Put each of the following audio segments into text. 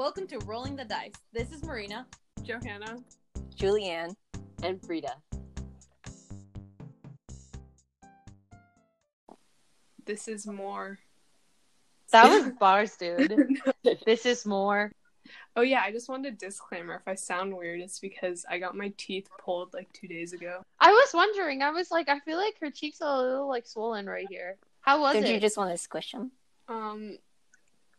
Welcome to Rolling the Dice. This is Marina. Johanna. Julianne. and Frida. This is more. That was bars, dude. this is more. Oh yeah, I just wanted a disclaimer. If I sound weird, it's because I got my teeth pulled like two days ago. I was wondering. I was like, I feel like her cheeks are a little like swollen right here. How was Did it? Did you just want to squish them? Um,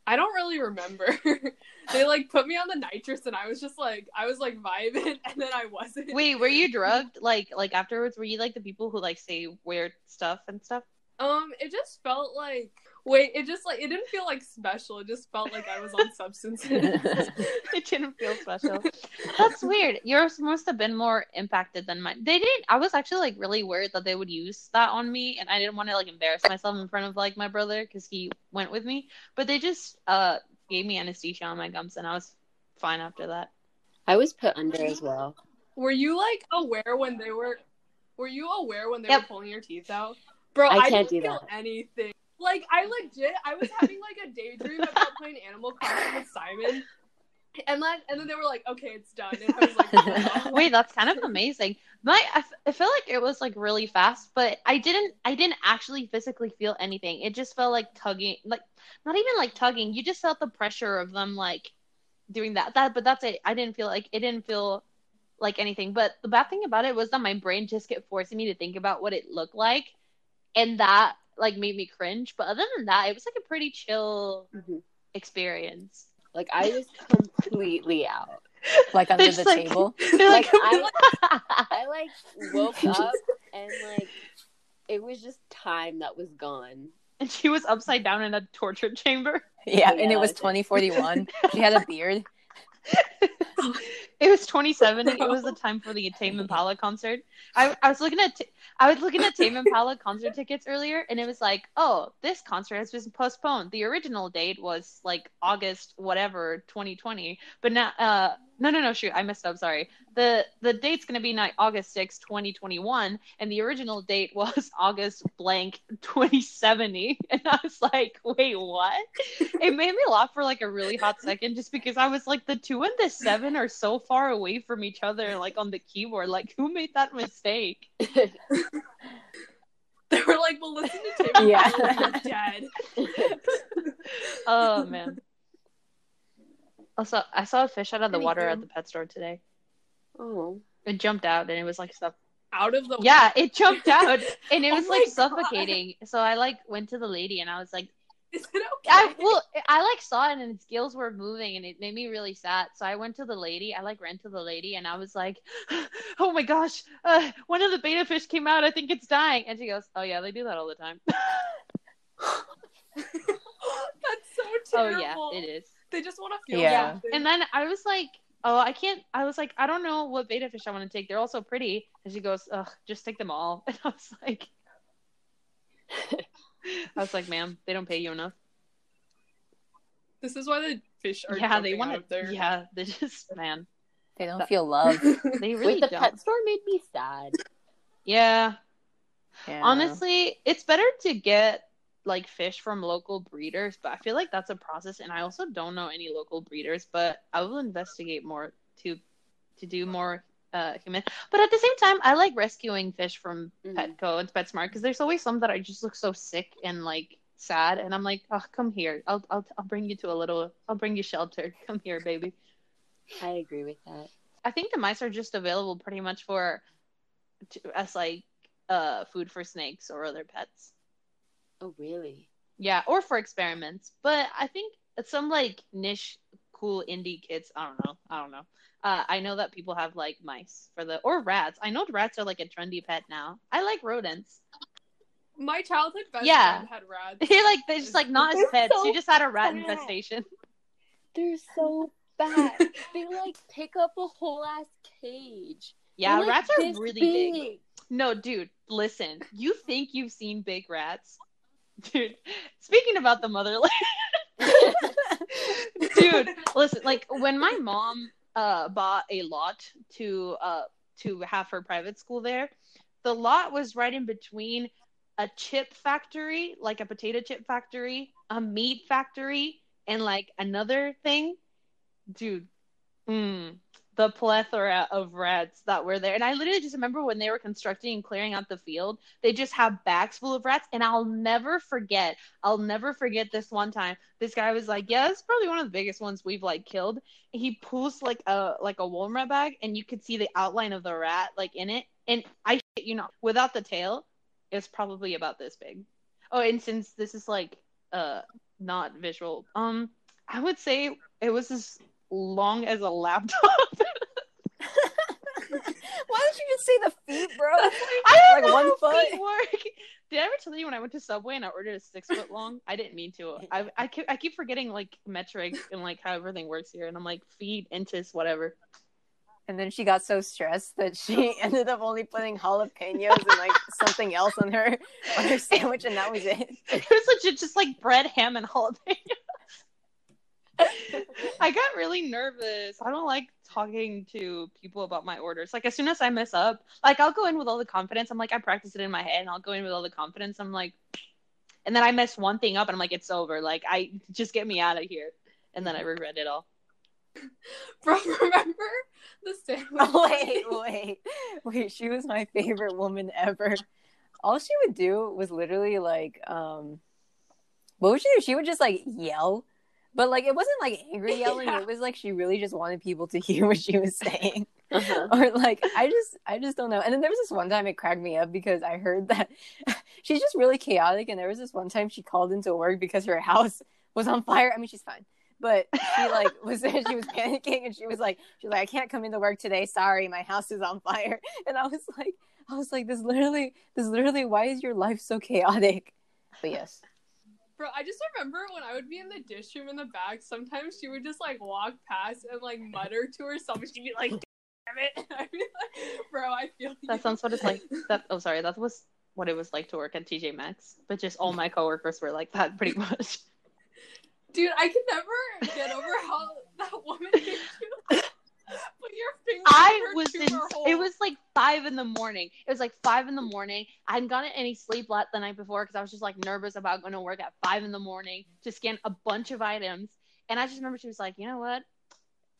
I don't really remember. they like put me on the nitrous, and I was just like, I was like vibing, and then I wasn't. Wait, were you drugged? Like, like afterwards, were you like the people who like say weird stuff and stuff? Um, it just felt like wait, it just like it didn't feel like special. It just felt like I was on substances. it didn't feel special. That's weird. Yours must have been more impacted than mine. They didn't. I was actually like really worried that they would use that on me, and I didn't want to like embarrass myself in front of like my brother because he went with me. But they just uh gave me anesthesia on my gums, and I was fine after that. I was put under as well. were you like aware when they were? Were you aware when they Yep. were pulling your teeth out? Bro, I I, can't didn't do feel that. anything. Like I legit, I was having like a daydream about playing Animal Crossing with Simon, and then and then they were like, "Okay, it's done," and I was like, oh "Wow." Wait, that's kind of amazing. My, I, f- I feel like it was like really fast, but I didn't, I didn't actually physically feel anything. It just felt like tugging, like not even like tugging. You just felt the pressure of them like doing that. That, but that's it. I didn't feel like it didn't feel like anything. But the bad thing about it was that my brain just kept forcing me to think about what it looked like, and that like made me cringe. But other than that, it was like a pretty chill Mhm. experience. Like I was completely out. Like under the like- table? Like I, I like woke up and like it was just time that was gone. and she was upside down in a torture chamber. Yeah, Yeah, and it was 2041. She had a beard. It was 2070. It was the time for the Tame Impala concert. I, I was looking at t- I was looking at Tame Impala concert tickets earlier, and it was like, oh, this concert has been postponed. The original date was like August whatever 2020, but now uh no no no shoot I messed up sorry the the date's gonna be night August 6 2021 and the original date was August blank 2070 and I was like wait what it made me laugh for like a really hot second just because I was like the two and the seven are so far away from each other like on the keyboard like who made that mistake They were like, "Well, listen to Tim. Yeah. Dead." oh man also I saw a fish out of the water at the pet store today oh. it jumped out and it was like stuff Out of the yeah it jumped out and it Oh was my like God. suffocating so I like went to the lady and I was like Is it okay? I well, I like saw it and its gills were moving and it made me really sad. So I went to the lady. I like ran to the lady and I was like, "Oh my gosh, uh, one of the betta fish came out. I think it's dying." And she goes, "Oh yeah, they do that all the time." That's so terrible. oh yeah, it is. They just want to feel Yeah. something. And then I was like, "Oh, I can't." I was like, "I don't know what betta fish I want to take. They're all so pretty." And she goes, "Ugh, just take them all." And I was like, "I was like, ma'am, they don't pay you enough." this is why the fish are yeah, they jumping want out of there. Yeah, they just man, They don't feel love. they really Wait, the don't. pet store made me sad. Yeah, Yeah. Honestly, it's better to get like fish from local breeders, but I feel like that's a process and I also don't know any local breeders, but I will investigate more to to do more uh human. But at the same time, I like rescuing fish from Mhm. Petco and PetSmart because there's always some that I just look so sick and like sad and I'm like, "Oh, come here. I'll I'll I'll bring you to a little I'll bring you shelter. Come here, baby." I agree with that. I think the mice are just available pretty much for to, as like uh food for snakes or other pets. Oh, really? Yeah, or for experiments. But I think some like niche cool indie kids, I don't know. I don't know. Uh, I know that people have like mice for the or rats. I know rats are like a trendy pet now. I like rodents. My childhood best Yeah. friend had rats. You're like they're just like not as pets. so you just had a rat bad. infestation. They're so bad. they like pick up a whole ass cage. Yeah, like, rats are this really big. No, dude, listen. You think you've seen big rats? Dude, speaking about the motherland, dude, listen, like when my mom uh bought a lot to uh to have her private school there, the lot was right in between a chip factory, like a potato chip factory, a meat factory, and like another thing. dude, mm, the plethora of rats that were there. And I literally just remember when they were constructing and clearing out the field, they just have bags full of rats. And I'll never forget, I'll never forget this one time. This guy was like, Yeah, it's probably one of the biggest ones we've like killed. He pulls like a like a Walmart bag and you could see the outline of the rat like in it. And I you know, without the tail, it's probably about this big. Oh, and since this is like uh not visual, um, I would say it was as long as a laptop. Why don't you just say the feet, bro? I don't Like know one how foot? feet work. Did I ever tell you when I went to Subway and I ordered a six foot long? I didn't mean to. I I keep, I keep forgetting like metric and like how everything works here, and I'm like feet, inches, whatever. And then she got so stressed that she ended up only putting jalapenos and like something else on her on her sandwich, and that was it. It was legit just like bread, ham, and jalapeno. I got really nervous. I don't like talking to people about my orders. Like as soon as I mess up, like I'll go in with all the confidence. I'm like I practice it in my head, and I'll go in with all the confidence. I'm like, and then I mess one thing up, and I'm like, it's over. Like I just get me out of here, and then I regret it all. Bro, remember the sandwich? Oh, wait, wait, wait. She was my favorite woman ever. All she would do was literally like, um, what would she do? She would just like yell, but like it wasn't like angry yelling. Yeah. It was like she really just wanted people to hear what she was saying. Uh-huh. or like I just I just don't know. And then there was this one time it cracked me up because I heard that she's just really chaotic. And there was this one time she called into work because her house was on fire. I mean, she's fine, but she like was she was panicking and she was like she was like I can't come into work today. Sorry, my house is on fire. And I was like I was like this literally this literally why is your life so chaotic? But yes, Bro, I just remember when I would be in the dish room in the back, sometimes she would just like walk past and like mutter to herself she'd be like, damn it. I'd be like, bro, I feel you. That sounds what it's like. That oh sorry, that was what it was like to work at TJ Maxx. But just all my coworkers were like that pretty much. Dude, I can never get over how that woman made you put your finger I was in, hole. it was like five in the morning. It was like five in the morning. I hadn't gotten any sleep the night before because I was just like nervous about going to work at five in the morning to scan a bunch of items. And I just remember she was like, you know what?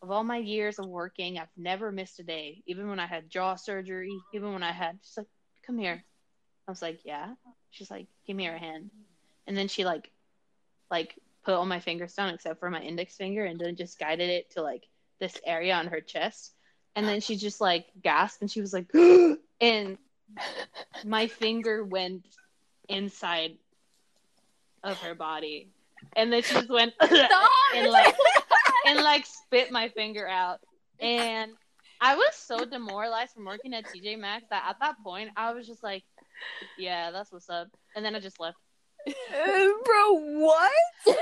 Of all my years of working, I've never missed a day. Even when I had jaw surgery, even when I had, she's like, come here. I was like, yeah. She's like, give me your hand. And then she like, like put all my fingers down except for my index finger and then just guided it to like this area on her chest. And then she just like gasped and she was like, and my finger went inside of her body. And then she just went and like and like spit my finger out. And I was so demoralized from working at TJ Maxx that at that point I was just like, Yeah, that's what's up. And then I just left. bro, what?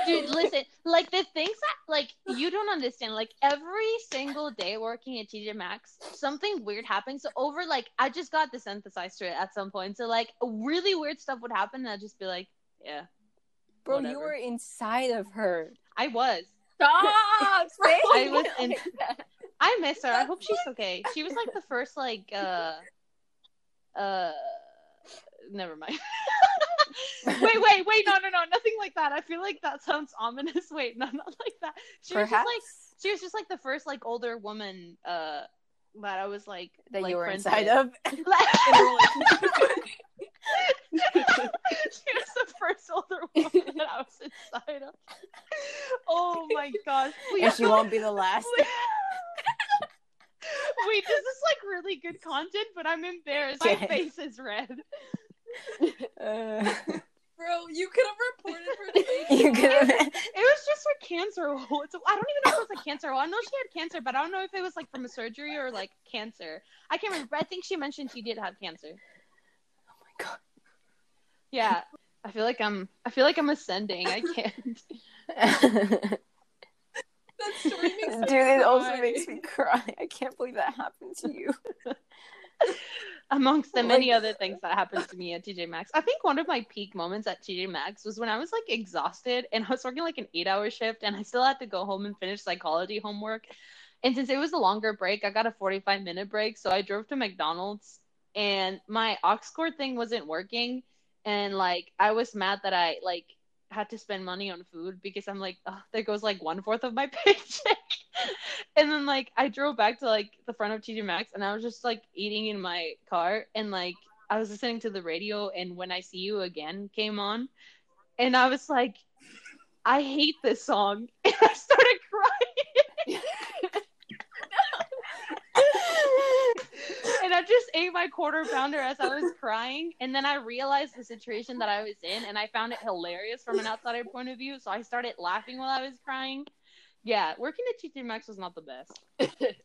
Dude, listen, like the things that like you don't understand. Like every single day working at TJ Maxx, something weird happens. So over like I just got to it at some point. So like really weird stuff would happen, and I'd just be like, Yeah. Bro, you were inside of her. I was. Stop! I was in I miss her. I hope she's okay. She was like the first like uh uh never mind. wait, wait, wait, no, no, no, nothing like that. I feel like that sounds ominous. Wait, no, not like that. She was just like she was just like the first like older woman uh that I was like that like, you were inside with. of. she was the first older woman that I was inside of. Oh my gosh. Please and she won't be the last. Wait, this is like really good content, but I'm embarrassed. My face is red. Uh, Bro, you could have reported her to you could have. It was just for cancer. It's, I don't even know if it was a cancer. I know she had cancer, but I don't know if it was like from a surgery or like cancer. I can't remember. I think she mentioned she did have cancer. Oh my god. Yeah. I feel like I'm. I feel like I'm ascending. I can't. That story makes me Dude, it also makes me cry. I can't believe that happened to you. Amongst the many other things that happened to me at TJ Maxx, I think one of my peak moments at TJ Maxx was when I was like exhausted and I was working like an eight-hour shift, and I still had to go home and finish psychology homework. And since it was a longer break, I got a 45 minute break. So I drove to McDonald's and my aux cord thing wasn't working. And like, I was mad that I like had to spend money on food because I'm like, oh, there goes like one fourth of my paycheck. and then like I drove back to like the front of TJ Maxx and I was just like eating in my car and like I was listening to the radio and when I see you again came on and I was like I hate this song and I started crying and I just ate my quarter pounder as I was crying and then I realized the situation that I was in and I found it hilarious from an outsider point of view so I started laughing while I was crying yeah, working at TJ Maxx was not the best.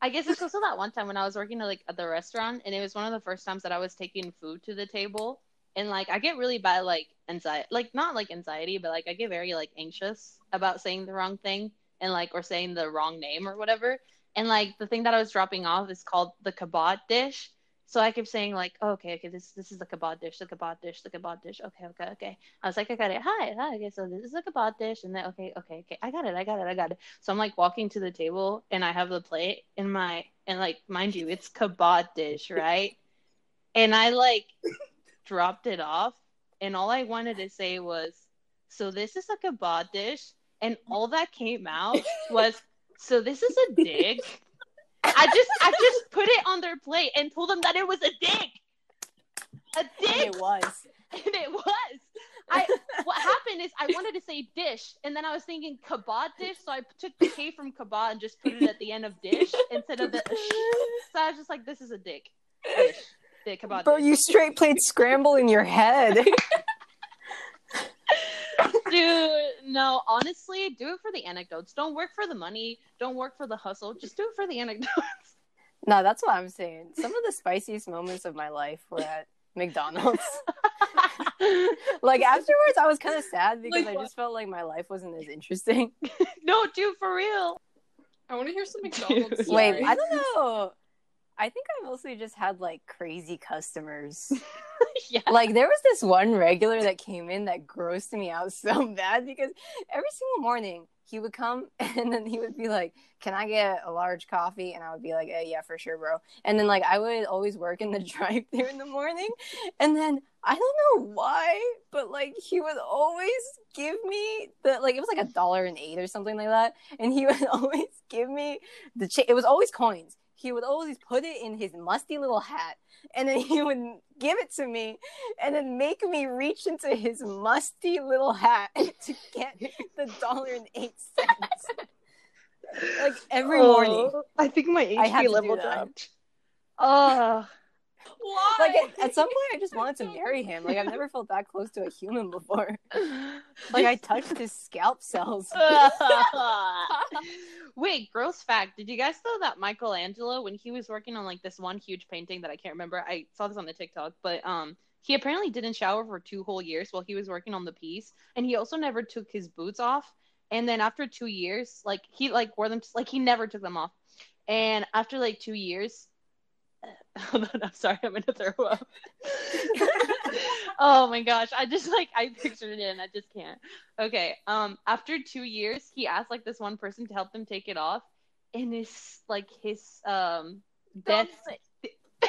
I guess it's also that one time when I was working at, like at the restaurant, and it was one of the first times that I was taking food to the table, and like I get really bad like anxiety, like not like anxiety, but like I get very like anxious about saying the wrong thing and like or saying the wrong name or whatever. And like the thing that I was dropping off is called the kebab dish, so I kept saying like, oh, okay, okay, this this is the kebab dish, the kebab dish, the kebab dish. Okay, okay, okay. I was like, I got it. Hi, hi. Okay, so this is a kebab dish, and then okay, okay, okay. I got it. I got it. I got it. So I'm like walking to the table, and I have the plate in my and like mind you, it's kebab dish, right? and I like dropped it off, and all I wanted to say was, so this is a kebab dish, and all that came out was, so this is a dig. I just I just put it on their plate and told them that it was a dig. A dig. it was. And it was. I what happened is I wanted to say dish and then I was thinking kebab dish, so I took the K from kebab and just put it at the end of dish instead of the sh. So I was just like, this is a dick. Dish. Dick kebab Bro, dish. you straight played scramble in your head. Dude, no, honestly, do it for the anecdotes. Don't work for the money. Don't work for the hustle. Just do it for the anecdotes. no, that's what I'm saying. Some of the spiciest moments of my life were at McDonald's. like afterwards, I was kind of sad because Like I just felt like my life wasn't as interesting. no, dude, for real. I want to hear some McDonald's. Wait. I don't know. I think I mostly just had like crazy customers. yeah. like there was this one regular that came in that grossed me out so bad because every single morning he would come and then he would be like, "Can I get a large coffee?" And I would be like, eh, "Yeah, for sure, bro." And then like I would always work in the drive-thru in the morning, and then I don't know why, but like he would always give me the like it was like a dollar and eight or something like that, and he would always give me the cha- it was always coins. He would always put it in his musty little hat, and then he would give it to me, and then make me reach into his musty little hat to get the dollar and eight cents. like every oh, morning. Oh, I think my HP level dropped. Oh, Why? Like at, at some point, I just wanted to marry him. Like I've never felt that close to a human before. Like I touched his scalp cells. Wait, gross fact. Did you guys know that Michelangelo, when he was working on like this one huge painting that I can't remember, I saw this on the TikTok, but um, he apparently didn't shower for two whole years while he was working on the piece, and he also never took his boots off. And then after two years, like he like wore them, like he never took them off. And after like two years, hold on, I'm sorry, I'm gonna throw up. oh my gosh, I just like I pictured it and I just can't. Okay, um, after two years, he asked like this one person to help them take it off, and his like his um death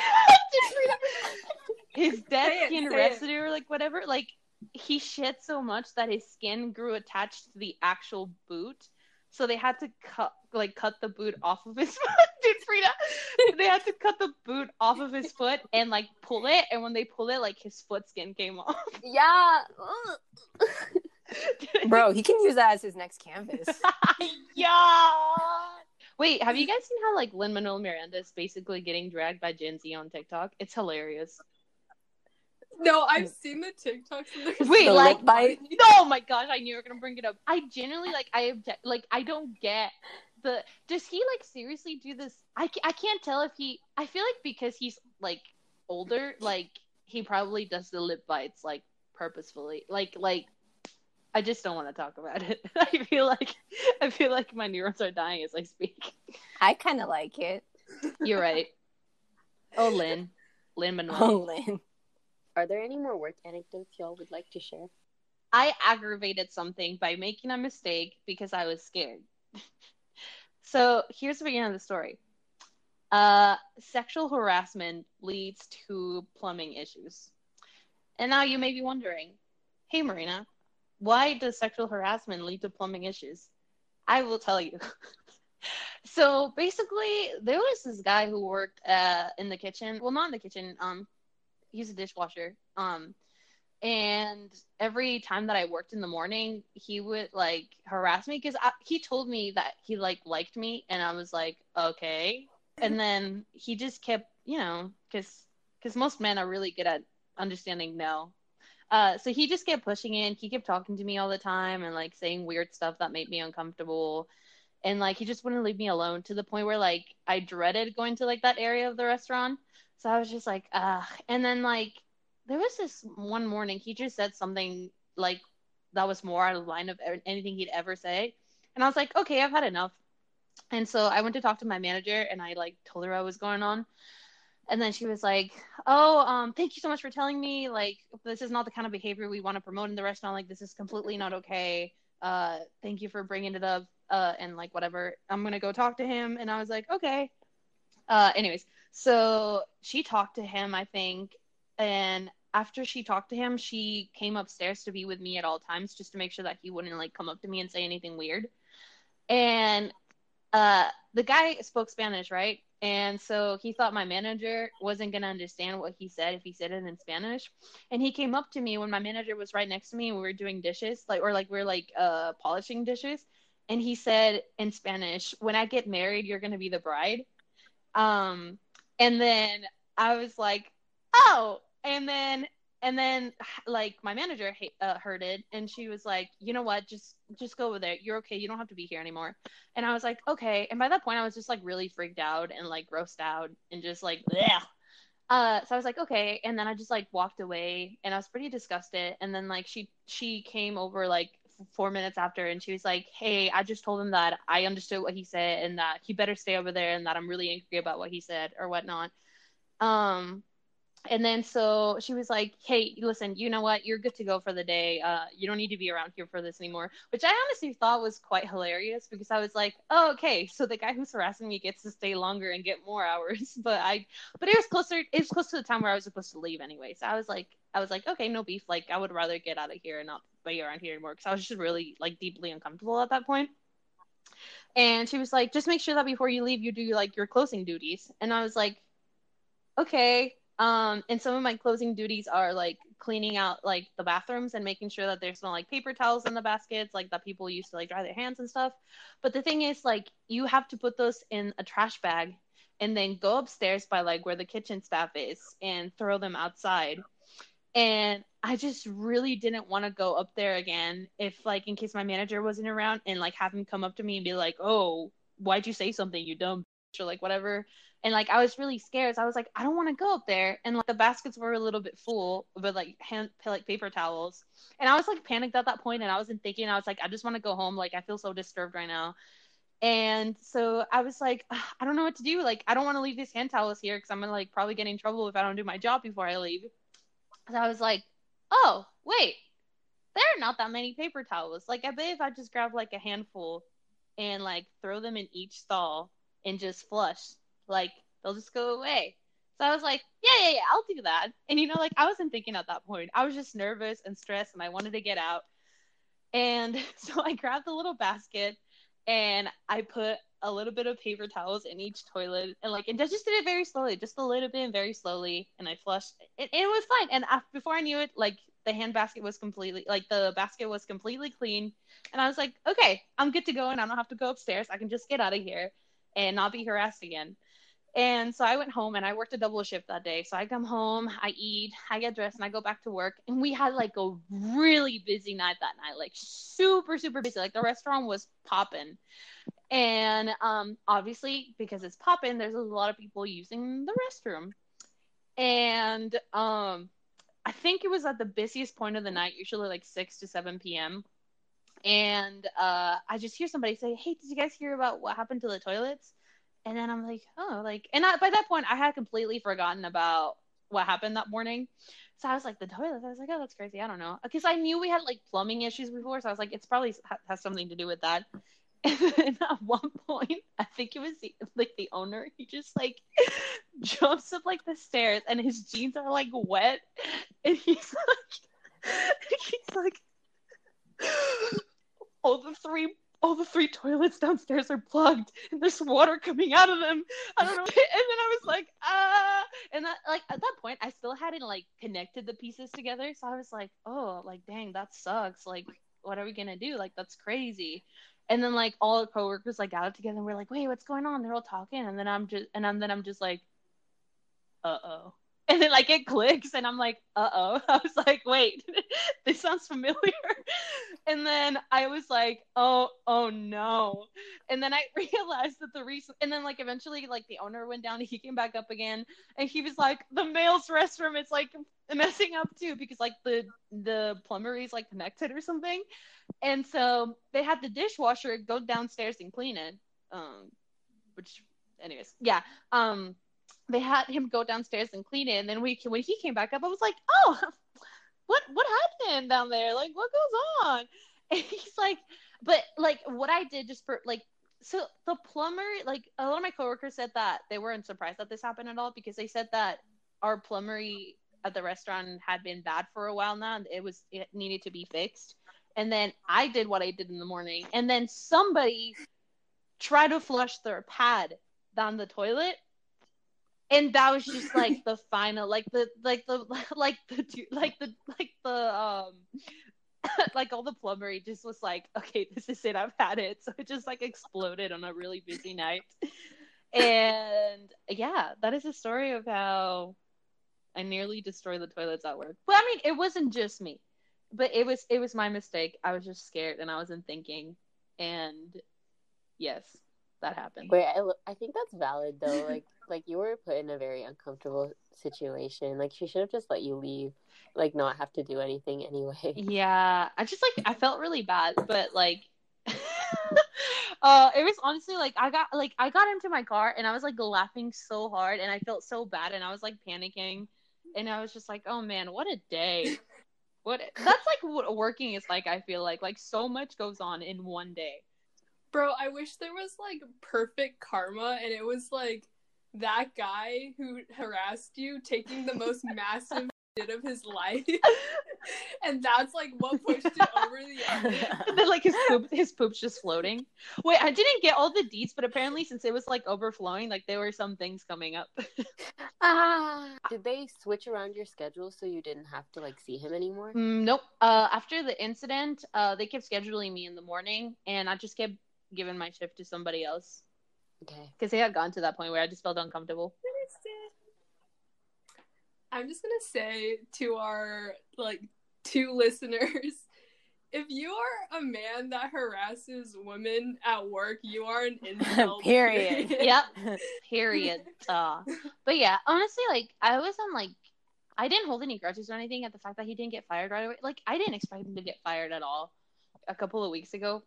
his death it, skin residue or like whatever, like he shed so much that his skin grew attached to the actual boot. So they had to cut like cut the boot off of his foot. Dude, Frida. They had to cut the boot off of his foot and like pull it, and when they pull it, like his foot skin came off. Yeah. Bro, he can use that as his next canvas. yeah. Wait, have you guys seen how like Lin Manuel Miranda is basically getting dragged by Gen Z on TikTok? It's hilarious. No, I've seen the TikToks. And they're Wait, so like- funny. Oh my gosh, I knew you were gonna bring it up. I genuinely like I object like I don't get the does he like seriously do this? I ca- I can't tell if he I feel like because he's like older, like he probably does the lip bites like purposefully. Like like I just don't want to talk about it. I feel like I feel like my neurons are dying as I speak. I kind of like it. You're right. Oh, Lin, Lin Manuel. Oh, Lin. Are there any more work anecdotes y'all would like to share? I aggravated something by making a mistake because I was scared. so here's the beginning of the story. Uh, sexual harassment leads to plumbing issues. And now you may be wondering, hey Marina, why does sexual harassment lead to plumbing issues? I will tell you. so basically, there was this guy who worked uh, in the kitchen. Well, not in the kitchen. Um, he's a dishwasher. Um, and every time that I worked in the morning, he would like harass me because he told me that he like liked me, and I was like, okay. And then he just kept, you know, because because most men are really good at understanding no. Uh, so he just kept pushing in. He kept talking to me all the time and like saying weird stuff that made me uncomfortable. And like he just wouldn't leave me alone to the point where like I dreaded going to like that area of the restaurant. So I was just like, ugh. And then like there was this one morning he just said something like that was more out of line of anything he'd ever say. And I was like, okay, I've had enough. And so I went to talk to my manager and I like told her what was going on and then she was like oh um thank you so much for telling me like this is not the kind of behavior we want to promote in the restaurant like this is completely not okay uh thank you for bringing it up uh and like whatever i'm gonna go talk to him and i was like okay uh anyways so she talked to him i think and after she talked to him she came upstairs to be with me at all times just to make sure that he wouldn't like come up to me and say anything weird and uh the guy spoke spanish right and so he thought my manager wasn't going to understand what he said if he said it in Spanish. And he came up to me when my manager was right next to me and we were doing dishes, like, or like we are like uh, polishing dishes. And he said in Spanish, when I get married, you're going to be the bride. Um, and then I was like, oh, and then and then like my manager uh, heard it and she was like you know what? Just just go over there. You're okay. You don't have to be here anymore. And i was like okay. And by that point i was just like really freaked out and like grossed out and just like yeah uh so i was like okay. And then i just like walked away and i was pretty disgusted. And then like she she came over like four minutes after and she was like hey i just told him that i understood what he said and that he better stay over there and that i'm really angry about what he said or whatnot. Um and then so she was like hey listen you know what? You're good to go for the day. Uh, you don't need to be around here for this anymore which i honestly thought was quite hilarious because i was like oh okay so the guy who's harassing me gets to stay longer and get more hours. But i but it was closer it was close to the time where i was supposed to leave anyway so i was like i was like okay no beef like i would rather get out of here and not be around here anymore because i was just really like deeply uncomfortable at that point. and she was like just make sure that before you leave you do like your closing duties and i was like okay um, and some of my closing duties are like cleaning out like the bathrooms and making sure that there's no like paper towels in the baskets, like that people use to like dry their hands and stuff. But the thing is, like, you have to put those in a trash bag and then go upstairs by like where the kitchen staff is and throw them outside. And I just really didn't want to go up there again if like in case my manager wasn't around and like have him come up to me and be like, "Oh, why'd you say something, you dumb?" or like whatever and like I was really scared. So I was like, I don't want to go up there. And like the baskets were a little bit full but like hand like paper towels. And I was like panicked at that point and I wasn't thinking, I was like, I just want to go home. Like I feel so disturbed right now. And so I was like, I don't know what to do. Like I don't want to leave these hand towels here because I'm gonna like probably get in trouble if I don't do my job before I leave. So I was like, oh wait, there are not that many paper towels. Like I bet if I just grab like a handful and like throw them in each stall and just flush like they'll just go away. So I was like, yeah, yeah, yeah, I'll do that. And you know, like I wasn't thinking at that point. I was just nervous and stressed and I wanted to get out. And so I grabbed the little basket and I put a little bit of paper towels in each toilet and like and just did it very slowly, just a little bit and very slowly. And I flushed it, and it was fine. And after, before I knew it, like the hand basket was completely like the basket was completely clean. And I was like, okay, I'm good to go and I don't have to go upstairs. I can just get out of here and not be harassed again. And so I went home and I worked a double shift that day. So I come home, I eat, I get dressed, and I go back to work. And we had like a really busy night that night, like super, super busy. Like the restaurant was popping. And um, obviously, because it's popping, there's a lot of people using the restroom. And um, I think it was at the busiest point of the night, usually like 6 to 7 p.m. And uh, I just hear somebody say, Hey, did you guys hear about what happened to the toilets? And then I'm like, oh, like, and I, by that point, I had completely forgotten about what happened that morning. So I was like, the toilet. I was like, oh, that's crazy. I don't know, because I knew we had like plumbing issues before. So I was like, it's probably has something to do with that. And then at one point, I think it was the, like the owner. He just like jumps up like the stairs, and his jeans are like wet, and he's like, he's like, all the three all the three toilets downstairs are plugged and there's water coming out of them. I don't know. And then I was like, ah. And that, like, at that point, I still hadn't, like, connected the pieces together. So I was like, oh, like, dang, that sucks. Like, what are we going to do? Like, that's crazy. And then, like, all the coworkers, like, got together and we're like, wait, what's going on? They're all talking. And then I'm just, and I'm, then I'm just like, uh oh. And then like it clicks, and I'm like, uh oh. I was like, wait, this sounds familiar. And then I was like, oh, oh no. And then I realized that the reason, and then like eventually, like the owner went down, and he came back up again, and he was like, the male's restroom is like messing up too because like the the plumber is like connected or something, and so they had the dishwasher go downstairs and clean it. Um, which, anyways, yeah. Um they had him go downstairs and clean it and then we when he came back up i was like oh what what happened down there? Like what goes on? And he's like but like what i did just for like so the plumber like a lot of my coworkers said that they weren't surprised that this happened at all because they said that our plumbery at the restaurant had been bad for a while now and it was it needed to be fixed. And then i did what i did in the morning. And then somebody tried to flush their pad down the toilet and that was just like the final like the like the like the like the like the um like all the plumbery just was like okay this is it i've had it. So it just like exploded on a really busy night. And yeah that is a story of how i nearly destroyed the toilets at work. But i mean it wasn't just me but it was it was my mistake. I was just scared and i wasn't thinking. And yes that happened Wait, I, I think that's valid though. Like, like you were put in a very uncomfortable situation. Like, she should have just let you leave, like, not have to do anything anyway. Yeah, I just like I felt really bad, but like, uh, it was honestly like I got like I got into my car and I was like laughing so hard and I felt so bad and I was like panicking, and I was just like, oh man, what a day. What that's like what working is like. I feel like like so much goes on in one day. Bro, I wish there was like perfect karma and it was like that guy who harassed you taking the most massive shit of his life. and that's like what pushed it over the edge. Then like his poop his poop's just floating. Wait, I didn't get all the deets, but apparently since it was like overflowing, like there were some things coming up. Ah. Did they switch around your schedule so you didn't have to like see him anymore? Mm, nope. Uh after the incident, uh they kept scheduling me in the morning and I just kept giving my shift to somebody else. Okay. Because they had gone to that point where I just felt uncomfortable. I'm just gonna say to our like two listeners, if you are a man that harasses women at work, you are an incel. Period. Yep. Period. Uh, but yeah, honestly, like I was on like I didn't hold any grudges or anything at the fact that he didn't get fired right away. Like I didn't expect him to get fired at all. A couple of weeks ago,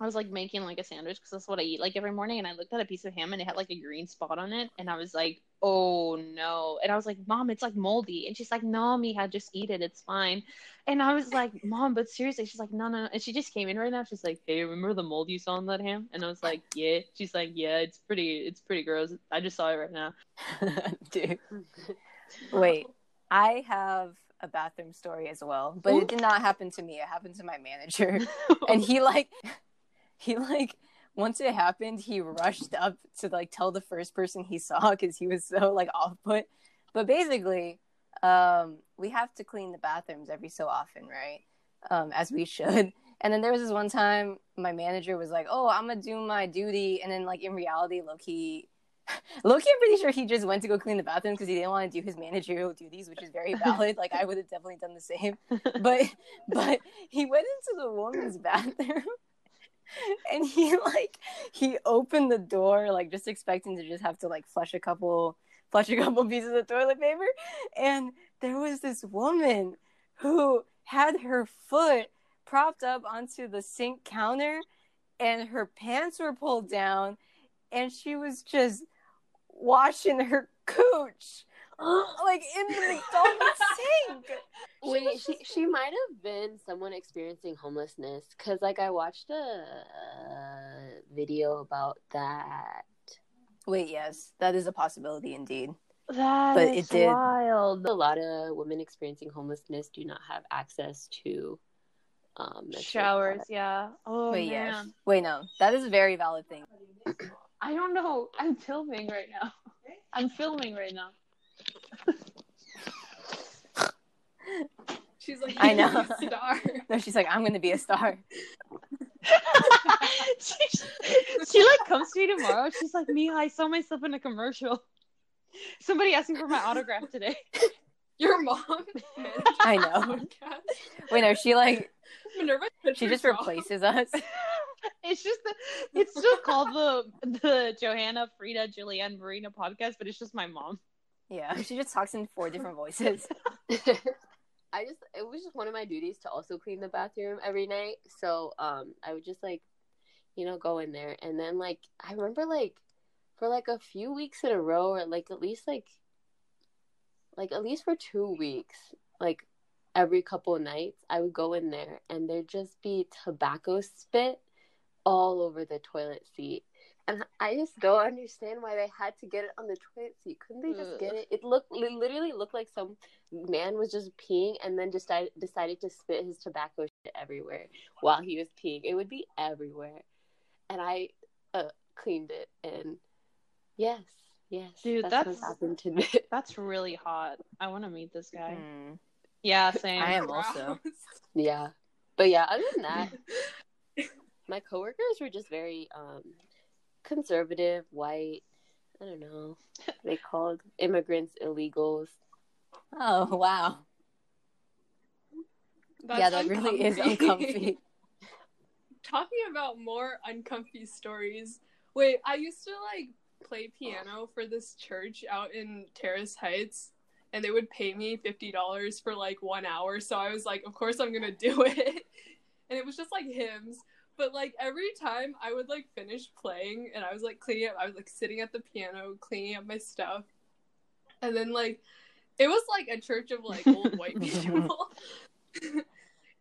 I was like making like a sandwich because that's what I eat like every morning, and I looked at a piece of ham and it had like a green spot on it, and I was like, "Oh no!" And I was like, "Mom, it's like moldy," and she's like, "No, Mija, just eat it, it's fine." And I was like, "Mom, but seriously," she's like, "No, no,", no. and she just came in right now. She's like, "Hey, remember the mold you saw on that ham?" And I was like, "Yeah." She's like, "Yeah, it's pretty, it's pretty gross. I just saw it right now." Dude. Wait, I have a bathroom story as well, but it did not happen to me. It happened to my manager. and he like he like once it happened, he rushed up to like tell the first person he saw because he was so like off put. But basically, um, we have to clean the bathrooms every so often, right? Um, as we should. And then there was this one time my manager was like, "Oh, I'm gonna do my duty," and then like in reality, Loki, Loki, I'm pretty sure he just went to go clean the bathrooms because he didn't want to do his managerial duties, which is very valid. like I would have definitely done the same. But but he went into the woman's bathroom and he like he opened the door like just expecting to just have to like flush a couple flush a couple pieces of toilet paper. And there was this woman who had her foot propped up onto the sink counter and her pants were pulled down and she was just washing her cooch like in the McDonald's sink. Wait, she she might have been someone experiencing homelessness because like I watched a video about that. Wait, yes, that is a possibility indeed. That But is it did- wild. A lot of women experiencing homelessness do not have access to um Showers, cup. yeah. Oh Wait, man. yeah. Wait, no. That is a very valid thing. I don't know. I'm filming right now. I'm filming right now. She's like, I know. a star. No, she's like, I'm gonna be a star. she, she like comes to me tomorrow. She's like, Mia, I saw myself in a commercial. Somebody asked me for my autograph today. Your mom. I know. podcast. Wait, no, she like Minerva she just mom. replaces us. It's just the, it's still called the the Johanna Frida Julianne Marina podcast, but it's just my mom. Yeah, she just talks in four different voices. I just it was just one of my duties to also clean the bathroom every night. So um I would just like you know go in there and then like I remember like for like a few weeks in a row or like at least like like at least for 2 weeks like every couple nights I would go in there and there'd just be tobacco spit all over the toilet seat. And I just don't understand why they had to get it on the toilet seat. Couldn't they just get it? It looked it literally looked like some man was just peeing and then decided decided to spit his tobacco shit everywhere while he was peeing. It would be everywhere, and I uh, cleaned it. And yes, yes, Dude, that's, that's- what happened to me. That's really hot. I want to meet this guy. Hmm. Yeah, same. I am also. yeah, but yeah. Other than that, my coworkers were just very um, conservative, white. I don't know. They called immigrants illegals. Oh wow. That's yeah, that really is uncomfy. Talking about more uncomfy stories. Wait, I used to like play piano for this church out in Terrace Heights, and they would pay me fifty dollars for like one hour. So I was like, of course I'm gonna do it. And it was just like hymns. But like every time I would like finish playing and I was like cleaning up, I was like sitting at the piano cleaning up my stuff, and then like it was like a church of like old white people.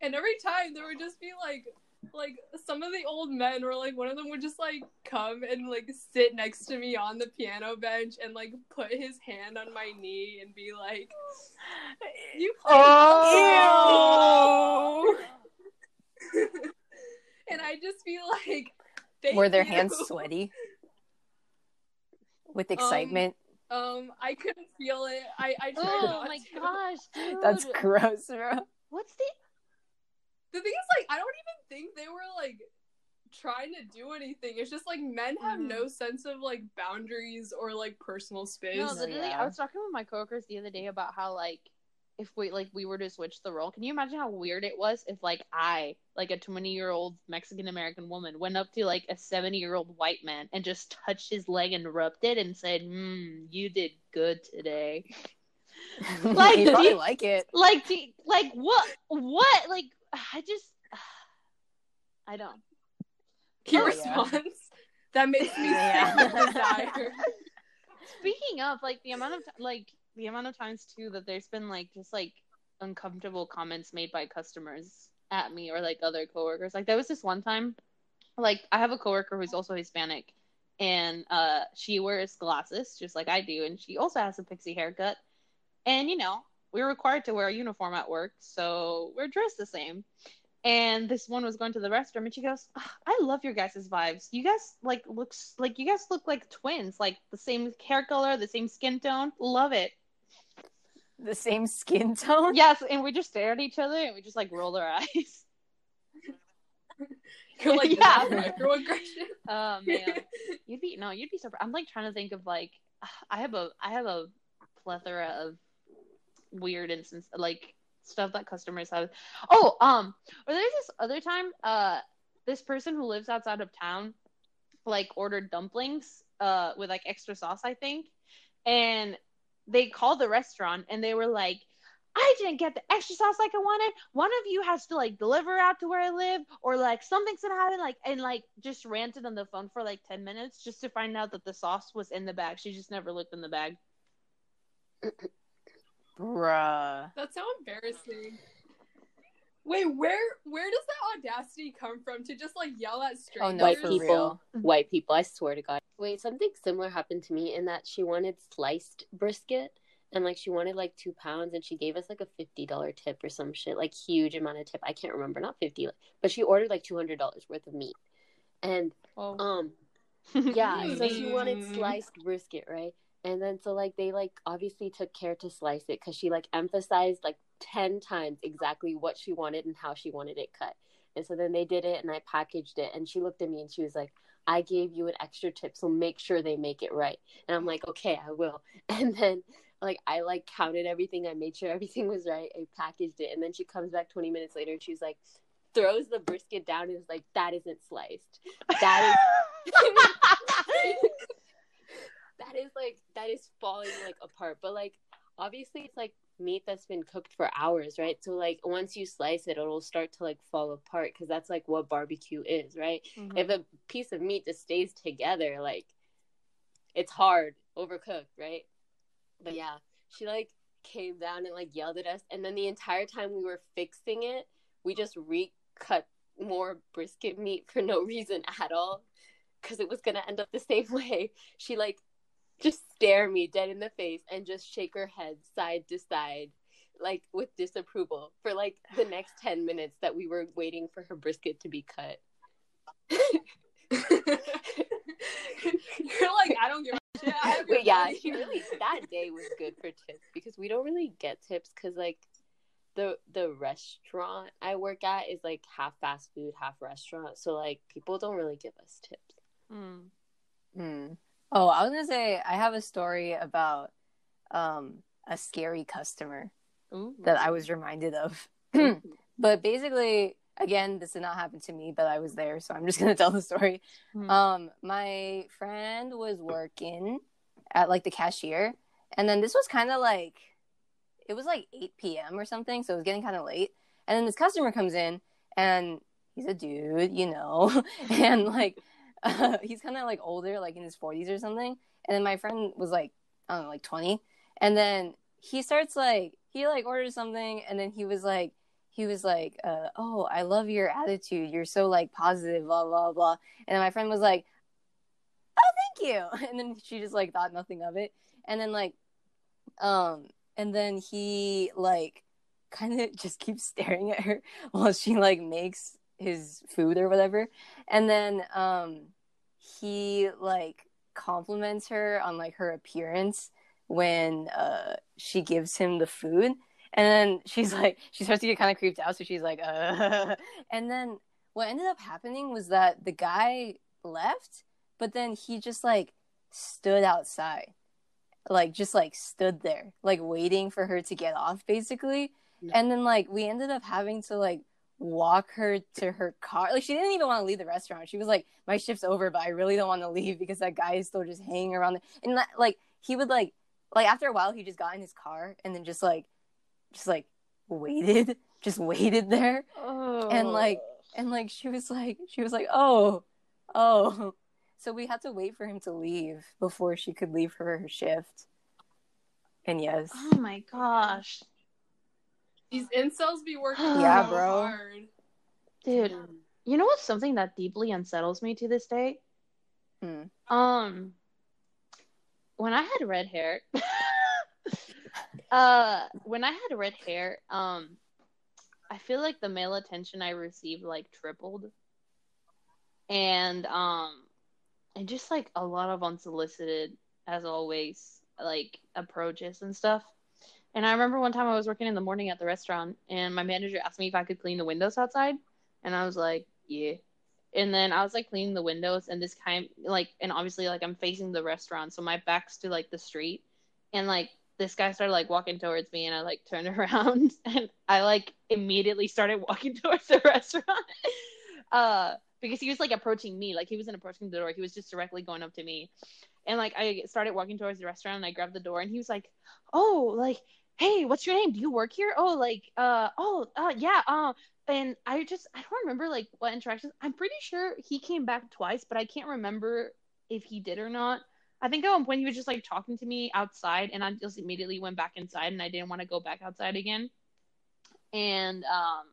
and every time there would just be like like some of the old men were like one of them would just like come and like sit next to me on the piano bench and like put his hand on my knee and be like you play Oh. and I just feel like Thank Were their you. hands sweaty with excitement? Um, I couldn't feel it. I I tried Oh my to. gosh, dude. That's gross, bro. What's the The thing is, like, I don't even think they were like trying to do anything. It's just like men have Mhm. no sense of like boundaries or like personal space. No, literally, yeah. I was talking with my coworkers the other day about how like if we like we were to switch the role, can you imagine how weird it was if like I, like a twenty year old Mexican American woman, went up to like a seventy year old white man and just touched his leg and rubbed it and said, "Hmm, you did good today." Like, do you- like it. Like, do, like what? What? Like, I just, I don't. Key Oh, yeah. That makes me Yeah. sick with desire. Speaking of like the amount of ti- like the amount of times too that there's been like just like uncomfortable comments made by customers at me or like other coworkers. Like there was this one time, like I have a coworker who's also Hispanic, and uh she wears glasses just like I do, and she also has a pixie haircut, and you know we're required to wear a uniform at work, so we're dressed the same. And this one was going to the restroom, and she goes, "Ah, "I love your guys' vibes. You guys like looks like you guys look like twins, like the same hair color, the same skin tone. Love it." The same skin tone. Yes, and we just stare at each other and we just like roll our eyes. You're like, Yeah. yeah. microaggression. Oh man, you'd be no, you'd be surprised. I'm like trying to think of like I have a I have a plethora of weird instance like stuff that customers have. Oh, um, or there's this other time, uh, this person who lives outside of town, like ordered dumplings, uh, with like extra sauce, I think, and they called the restaurant and they were like. I didn't get the extra sauce like I wanted. One of you has to like deliver out to where I live, or like something's gonna happen. Like and like just ranted on the phone for like ten minutes just to find out that the sauce was in the bag. She just never looked in the bag. Bruh. That's so embarrassing. Wait, where where does that audacity come from to just like yell at strangers? Oh strangers? no, White for people. real. White people, I swear to God. Wait, something similar happened to me in that she wanted sliced brisket, and like she wanted like two pounds and she gave us like a fifty dollar tip or some shit, like huge amount of tip. I can't remember, not fifty, but she ordered like two hundred dollars worth of meat, and Oh. um yeah, so she wanted sliced brisket, right? And then so like they like obviously took care to slice it because she like emphasized like ten times exactly what she wanted and how she wanted it cut. And so then they did it and I packaged it and she looked at me and she was like, I gave you an extra tip, so make sure they make it right. And I'm like, okay, I will. And then like I like counted everything, I made sure everything was right, I packaged it, and then she comes back 20 minutes later and she's like, throws the brisket down and is like, that isn't sliced. That is that is like that is falling like apart. But like obviously it's like meat that's been cooked for hours, right? So like once you slice it, it'll start to like fall apart because that's like what barbecue is, right? Mhm. If a piece of meat just stays together, like it's hard, overcooked, right? But yeah, she like came down and like yelled at us, and then the entire time we were fixing it, we just recut more brisket meat for no reason at all because it was gonna end up the same way. She like just stare me dead in the face and just shake her head side to side, like with disapproval for like the next ten minutes that we were waiting for her brisket to be cut. You're like, I don't give a shit. I have your but yeah, she really that day was good for tips because we don't really get tips because like the the restaurant I work at is like half fast food, half restaurant. So like people don't really give us tips. Mm. Hmm. Oh, I was gonna say I have a story about um a scary customer Ooh. that I was reminded of. but basically, again, this did not happen to me, but I was there, so I'm just gonna tell the story. Hmm. Um, my friend was working at like the cashier, and then this was kind of like it was like 8 p.m. or something, so it was getting kind of late. And then this customer comes in, and he's a dude, you know, and like uh, he's kind of like older, like in his 40s or something. And then my friend was like, I don't know, like 20. And then he starts like he like orders something, and then he was like he was like, uh, "Oh, I love your attitude. You're so like positive, blah blah blah." And then my friend was like, "Oh, thank you." And then she just like thought nothing of it. And then like, um, and then he like kind of just keeps staring at her while she like makes his food or whatever. And then um, he like compliments her on like her appearance when uh she gives him the food. And then she's like she starts to get kind of creeped out. So she's like uh and then what ended up happening was that the guy left but then he just like stood outside. Like just like stood there like waiting for her to get off basically. And then like we ended up having to like walk her to her car. Like she didn't even want to leave the restaurant. She was like my shift's over but i really don't want to leave because that guy is still just hanging around there. and that, like he would like like after a while he just got in his car and then just like just like waited just waited there. Oh. and, like, and like she was like she was like oh oh. So we had to wait for him to leave before she could leave for her shift. And yes. Oh my gosh, These incels be working Yeah, so bro. hard. dude. You know what's something that deeply unsettles me to this day? Hmm. Um, when I had red hair, uh, when I had red hair, um, I feel like the male attention I received like tripled, and um, and just like a lot of unsolicited, as always, like approaches and stuff. And I remember one time I was working in the morning at the restaurant, and my manager asked me if I could clean the windows outside, and I was like, yeah. And then I was like cleaning the windows, and this kind like, and obviously like I'm facing the restaurant, so my back's to like the street, and like this guy started like walking towards me, and I like turned around, and I like immediately started walking towards the restaurant, uh, because he was like approaching me, like he wasn't approaching the door, he was just directly going up to me, and like I started walking towards the restaurant, and I grabbed the door, and he was like, oh, like hey, what's your name? Do you work here? Oh, like, uh, oh, uh, yeah, uh, and I just, I don't remember like what interactions. I'm pretty sure he came back twice, but I can't remember if he did or not. I think at point he was just like talking to me outside, and I just immediately went back inside, and I didn't want to go back outside again. And um,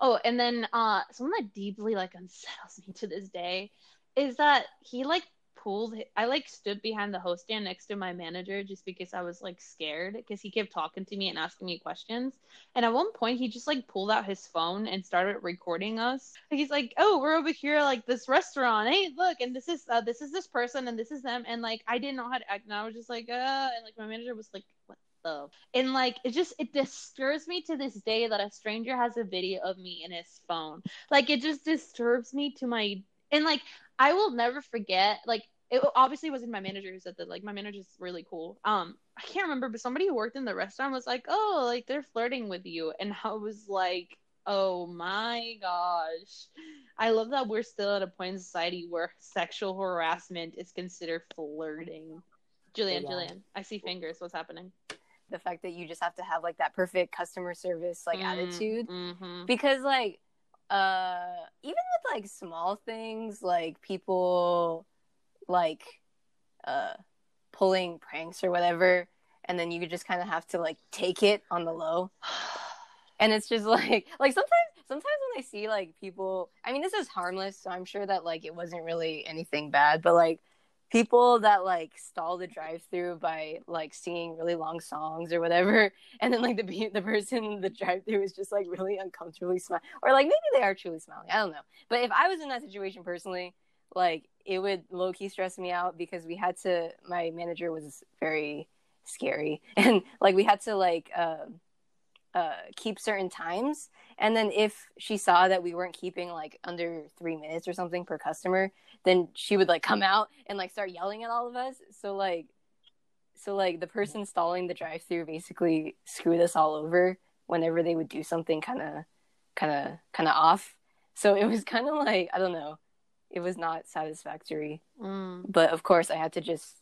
oh, and then uh, something that deeply like unsettles me to this day is that he like pulled I like stood behind the host stand next to my manager just because I was like scared because he kept talking to me and asking me questions. And at one point he just like pulled out his phone and started recording us. He's like, "Oh, we're over here like this restaurant. Hey, look, and this is uh, this is this person and this is them." And like I didn't know how to act and I was just like, "Uh," and like my manager was like, "What the?" And like it just it disturbs me to this day that a stranger has a video of me in his phone. Like it just disturbs me to my and like I will never forget like it obviously wasn't my manager who said that like my manager's really cool. Um i can't remember but somebody who worked in the restaurant was like oh like they're flirting with you. And i was like oh my gosh. I love that we're still at a point in society where sexual harassment is considered flirting. Julian Yeah. julian i see fingers. What's happening? The fact that you just have to have like that perfect customer service like Mm, attitude. Mhm. because like uh even with like small things like people like uh pulling pranks or whatever and then you just kind of have to like take it on the low. And it's just like like sometimes sometimes when i see like people i mean this is harmless so i'm sure that like it wasn't really anything bad but like people that like stall the drive through by like singing really long songs or whatever and then like the the person the drive through is just like really uncomfortably smiling or like maybe they are truly smiling i don't know. But if i was in that situation personally like it would low key stress me out because we had to my manager was very scary. And like we had to like um uh, keep certain times. And then if she saw that we weren't keeping like under three minutes or something per customer then she would like come out and like start yelling at all of us. So like so like the person stalling the drive through basically screwed us all over whenever they would do something kind of kind of kind of off. So it was kind of like i don't know it was not satisfactory Mm. but of course i had to just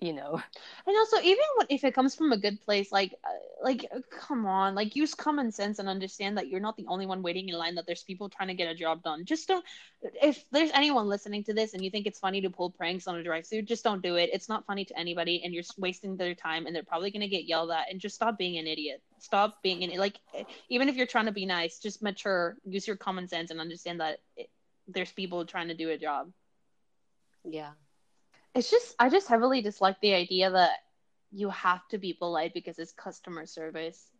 you know And also, even if it comes from a good place, like, uh, like, uh, come on, like, use common sense and understand that you're not the only one waiting in line. That there's people trying to get a job done. Just don't. If there's anyone listening to this and you think it's funny to pull pranks on a drive-through, just don't do it. It's not funny to anybody, and you're wasting their time, and they're probably gonna get yelled at. And just stop being an idiot. Stop being an like. Even if you're trying to be nice, just mature. Use your common sense and understand that it, there's people trying to do a job. Yeah. It's just I just heavily dislike the idea that you have to be polite because it's customer service.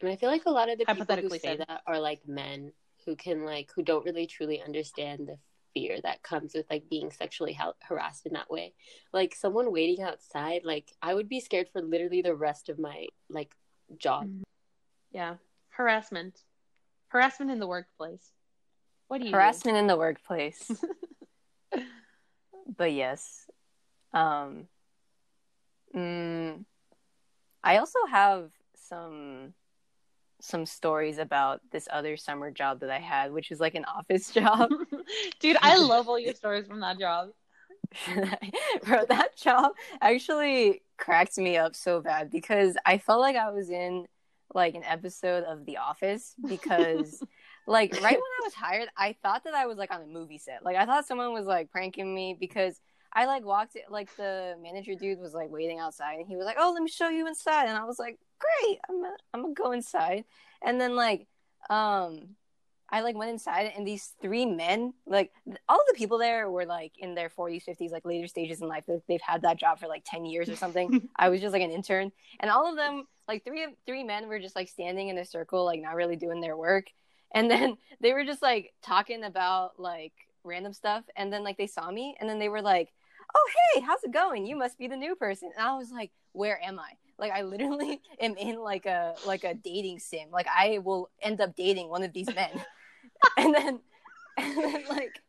And I feel like a lot of the people who Hypothetically say said. that are like men who can like who don't really truly understand the fear that comes with like being sexually ha- harassed in that way. Like someone waiting outside, like I would be scared for literally the rest of my like job. Mm-hmm. Yeah. Harassment. Harassment in the workplace. What do you do? harassment in the workplace but yes um mm, i also have some some stories about this other summer job that i had which is like an office job Dude, I love all your stories from that job. bro that job actually cracked me up so bad because i felt like i was in like an episode of the office because like right when i was hired i thought that i was like on a movie set like i thought someone was like pranking me because i like walked it like the manager dude was like waiting outside and he was like oh let me show you inside and i was like great i'm gonna, I'm gonna go inside and then like um I like went inside and these three men, like all the people there were like in their 40s, 50s, like later stages in life. Like, they've had that job for like 10 years or something. I was just like an intern. And all of them, like three three men were just like standing in a circle, like not really doing their work. And then they were just like talking about like random stuff. And then like they saw me and then they were like, Oh hey, how's it going? You must be the new person. And I was like, Where am I? Like I literally am in like a like a dating sim. Like I will end up dating one of these men. and then and then like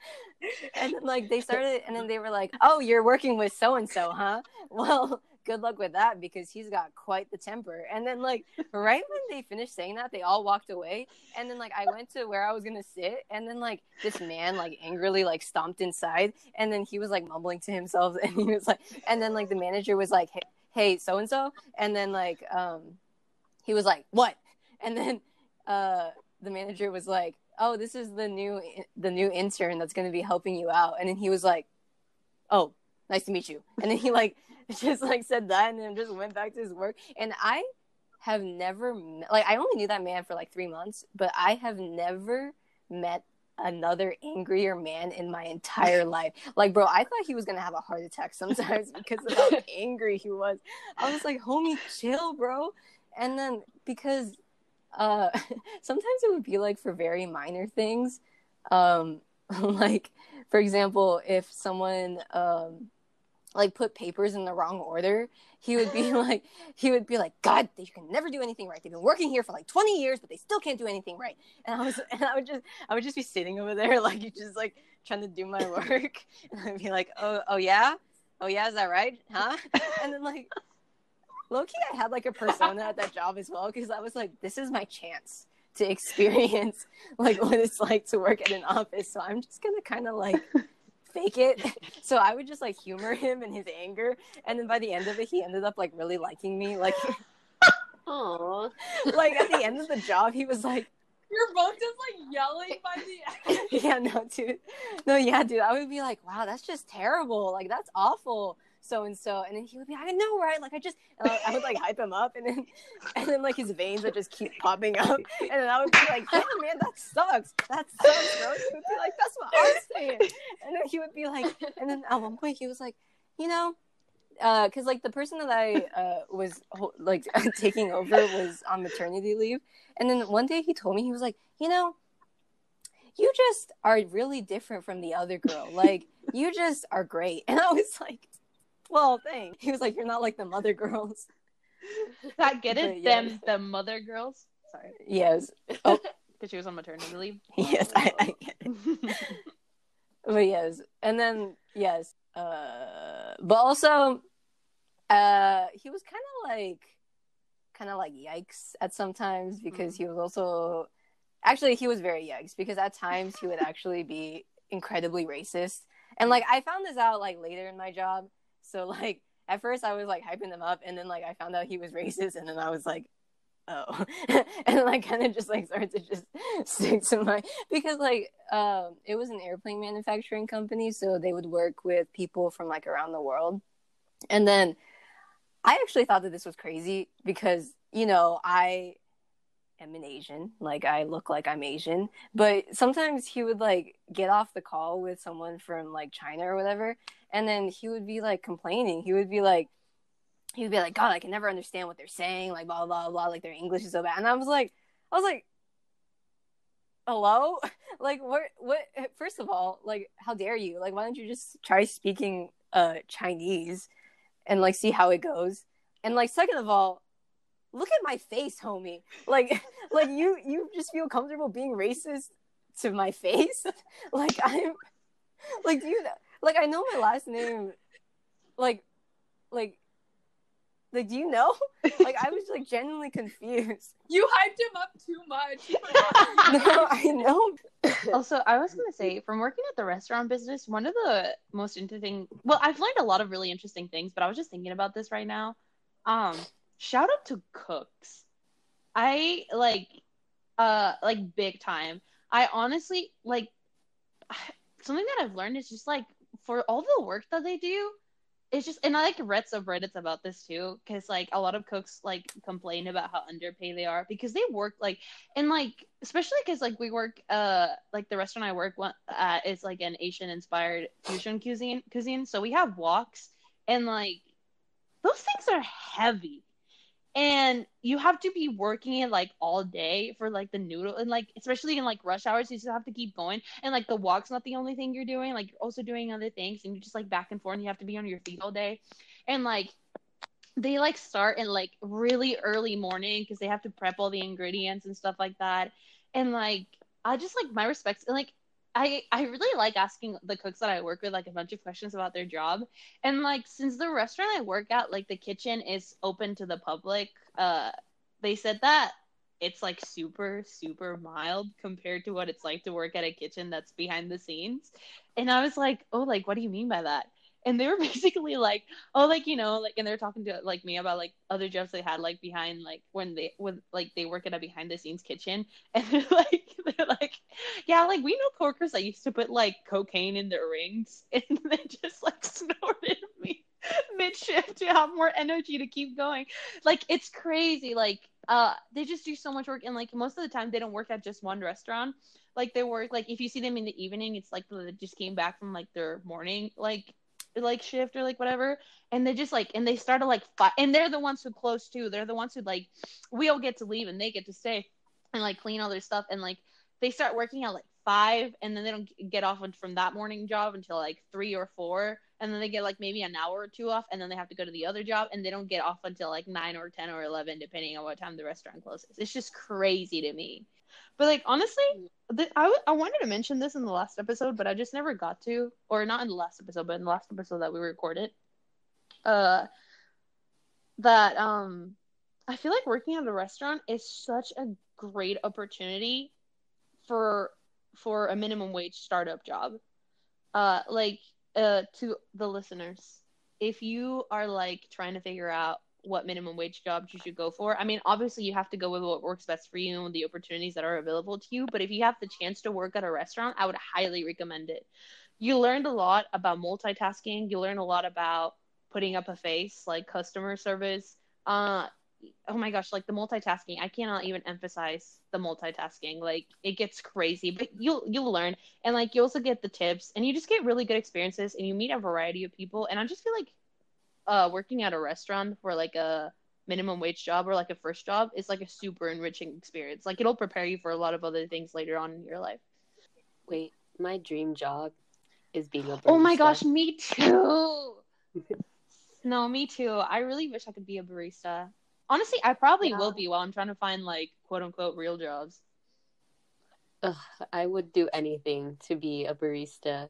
and then like they started and then they were like oh you're working with so and so huh well good luck with that because he's got quite the temper. And then like right when they finished saying that they all walked away. And then like i went to where i was gonna sit and then like this man like angrily like stomped inside. And then he was like mumbling to himself and he was like and then like the manager was like hey, so and so and then like um he was like what? And then uh the manager was like oh this is the new the new intern that's to be helping you out. And then he was like oh nice to meet you. And then he like just like said that and then just went back to his work and i have never met, like i only knew that man for like three months but i have never met another angrier man in my entire life. Like, bro, I thought he was gonna have a heart attack sometimes because of how angry he was. I was like, homie, chill, bro. And then because uh sometimes it would be like for very minor things. Um like for example, if someone um like put papers in the wrong order, he would be like, he would be like, God, they can never do anything right. They've been working here for like 20 years, but they still can't do anything right. And I was, and I would just, I would just be sitting over there, like, just like trying to do my work. And I'd be like, oh, oh yeah, oh yeah, is that right? Huh? And then like, low key, I had like a persona at that job as well because I was like, this is my chance to experience like what it's like to work at an office. So I'm just gonna kind of like fake it. So I would just like humor him in his anger, and then by the end of it, he ended up like really liking me. Like, oh, like at the end of the job, he was like, You're both just like yelling by the end. "Yeah, no, dude, no, yeah, dude." I would be like, "Wow, that's just terrible. Like, that's awful." So and so, and then he would be, "I know, right? Like, I just," I, would like hype him up, and then, and then like his veins would just keep popping up, and then I would be like, "Yeah, man, that sucks. That sucks, bro." He would be like, "That's what I'm saying," and then he would be like, and then at one point he was like, "You know." Uh, because like the person that I uh, was like taking over was on maternity leave, and then one day he told me he was like, you know, you just are really different from the other girl. Like you just are great, and I was like, well, thanks. He was like, you're not like the mother girls. That get it? yes. Them the mother girls. Sorry, Yes, because she was on maternity leave. yes, I, I get it. But yes, and then yes, uh, but also, uh, he was kind of like, kind of like yikes at sometimes because he was also, actually, he was very yikes because at times he would actually be incredibly racist, and like I found this out like later in my job, so like at first I was like hyping them up, and then like I found out he was racist, and then I was like. Oh, and I kind of just like started to just stick to my because like um it was an airplane manufacturing company so they would work with people from like around the world and then i actually thought that this was crazy because you know i am an asian. Like i look like i'm asian. But sometimes he would like get off the call with someone from like china or whatever and then he would be like complaining. He would be like he would be like god i can never understand what they're saying like blah blah blah like their english is so bad. And i was like i was like hello? Like what what first of all like how dare you? Like why don't you just try speaking uh chinese and like see how it goes? And like second of all look at my face homie like like you you just feel comfortable being racist to my face like i'm like do you like i know my last name like like like do you know like i was like genuinely confused You hyped him up too much. no i know also, I was gonna say, from working at the restaurant business, one of the most interesting. Well, I've learned a lot of really interesting things, but I was just thinking about this right now. Um, shout out to cooks. I like, uh, like big time. I honestly like something that I've learned is just like for all the work that they do, it's just and I like read subreddits about this too because like a lot of cooks like complain about how underpaid they are because they work like and like especially because like we work uh like the restaurant I work at is like an Asian inspired fusion cuisine cuisine so we have woks and like those things are heavy and you have to be working it like all day for like the noodle and like especially in like rush hours you just have to keep going. And like the wok's not the only thing you're doing like you're also doing other things and you're just like back and forth and you have to be on your feet all day. And like they like start in like really early morning because they have to prep all the ingredients and stuff like that. And like i just like my respects and like I, I really like asking the cooks that I work with like a bunch of questions about their job. And like since the restaurant I work at, like the kitchen is open to the public, uh they said that it's like super, super mild compared to what it's like to work at a kitchen that's behind the scenes. And I was like, Oh, like what do you mean by that? And they were basically like, oh, like you know, like, and they're talking to like me about like other jobs they had like behind like when they with like they work at a behind the scenes kitchen, and they're like, they're like, yeah, like we know coworkers that used to put like cocaine in their rings, and they just like snorted me mid shift to have more energy to keep going. Like it's crazy. Like uh they just do so much work and like most of the time they don't work at just one restaurant like they work like if you see them in the evening it's like they just came back from like their morning like like shift or like whatever. And they just like and they started like five and they're the ones who close too. They're the ones who like we all get to leave and they get to stay and like clean all their stuff. And like they start working at like five and then they don't get off from that morning job until like three or four. And then they get like maybe an hour or two off and then they have to go to the other job and they don't get off until like nine or ten or eleven depending on what time the restaurant closes. It's just crazy to me but like honestly th- I, w- I wanted to mention this in the last episode but i just never got to or not in the last episode but in the last episode that we recorded uh that um i feel like working at a restaurant is such a great opportunity for for a minimum wage startup job. Uh like uh to the listeners if you are like trying to figure out what minimum wage jobs you should go for. I mean obviously you have to go with what works best for you and the opportunities that are available to you but if you have the chance to work at a restaurant i would highly recommend it. You learned a lot about multitasking. You learn a lot about putting up a face like customer service. Uh oh my gosh like the multitasking i cannot even emphasize the multitasking. Like it gets crazy but you'll you'll learn. And like you also get the tips and you just get really good experiences and you meet a variety of people. And i just feel like uh working at a restaurant for like a minimum wage job or like a first job is like a super enriching experience like it'll prepare you for a lot of other things later on in your life Wait, my dream job is being a barista. oh my gosh me too no me too i really wish i could be a barista honestly i probably Yeah. will be while i'm trying to find like quote unquote real jobs Ugh, I would do anything to be a barista.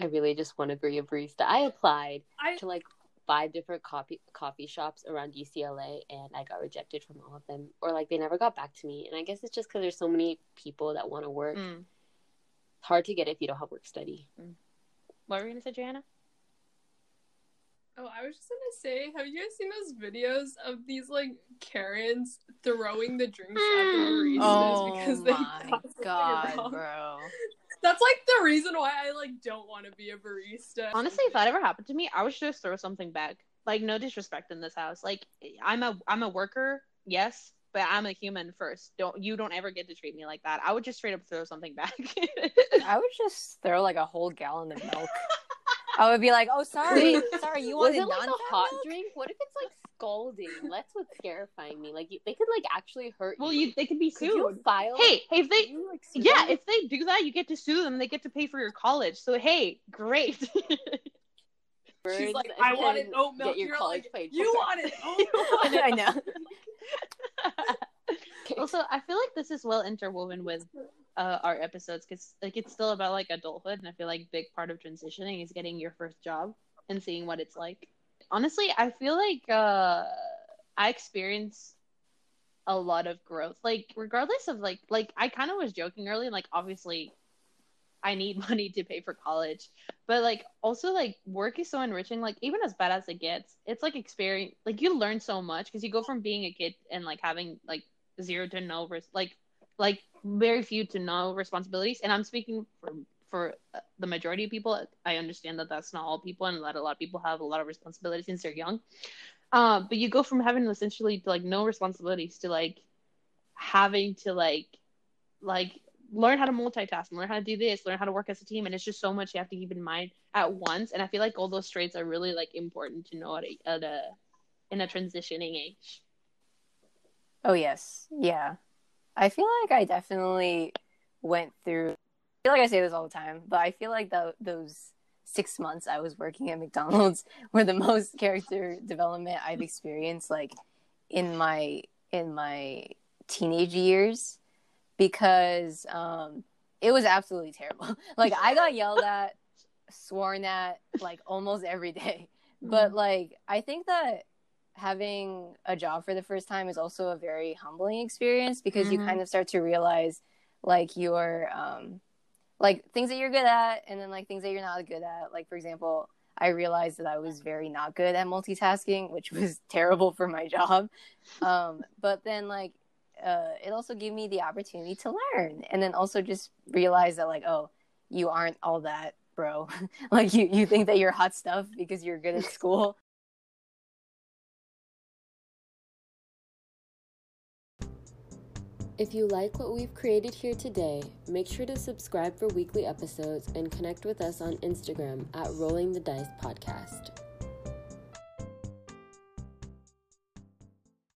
I really just want to be a barista. I applied I to like five different coffee coffee shops around UCLA, and I got rejected from all of them, or like they never got back to me. And I guess it's just because there's so many people that want to work. Mm. It's hard to get if you don't have work study. what were you gonna say joanna oh, I was just gonna say, have you guys seen those videos of these like Karens throwing the drinks at the baristas Oh because they my god, wrong? bro. That's like the reason why I like don't want to be a barista. honestly if that ever happened to me i would just throw something back like no disrespect in this house like i'm a i'm a worker yes but i'm a human first don't you don't ever get to treat me like that i would just straight up throw something back I would just throw like a whole gallon of milk. I would be like, "Oh, sorry, sorry, you Was wanted it like a hot drink? What if it's like scalding? That's what's terrifying me. Like you, they could like actually hurt well you. you they could be Could you sued file? hey hey if they you, like, sue yeah them? if they do that you get to sue them they get to pay for your college so hey great She's like, I wanted and oat milk. Get your You're college like, paid. you for. wanted oat milk. I know. also i feel like this is well interwoven with uh, our episodes because like it's still about like adulthood and i feel like big part of transitioning is getting your first job and seeing what it's like honestly i feel like uh i experience a lot of growth. Like regardless of like like i kind of was joking earlier like obviously i need money to pay for college. But like also like work is so enriching like even as bad as it gets it's like experience like you learn so much because you go from being a kid and like having like zero to no res- like like very few to no responsibilities. And i'm speaking for for uh, the majority of people i understand that that's not all people and that a lot of people have a lot of responsibilities since they're young uh, but you go from having essentially like no responsibilities to like having to like like learn how to multitask learn how to do this learn how to work as a team and it's just so much you have to keep in mind at once and i feel like all those traits are really like important to know at a, at a in a transitioning age Oh yes, yeah. I feel like I definitely went through. I feel like I say this all the time, but I feel like the, those six months I was working at McDonald's were the most character development I've experienced, like in my in my teenage years, because um, it was absolutely terrible. like I got yelled at, sworn at, like almost every day. But like I think that having a job for the first time is also a very humbling experience because you Mhm. kind of start to realize like your um like things that you're good at and then like things that you're not good at. Like for example i realized that i was very not good at multitasking which was terrible for my job. Um but then like uh it also gave me the opportunity to learn and then also just realize that like oh you aren't all that bro. Like you you think that you're hot stuff because you're good at school If you like what we've created here today, make sure to subscribe for weekly episodes and connect with us on Instagram at Rolling the Dice Podcast.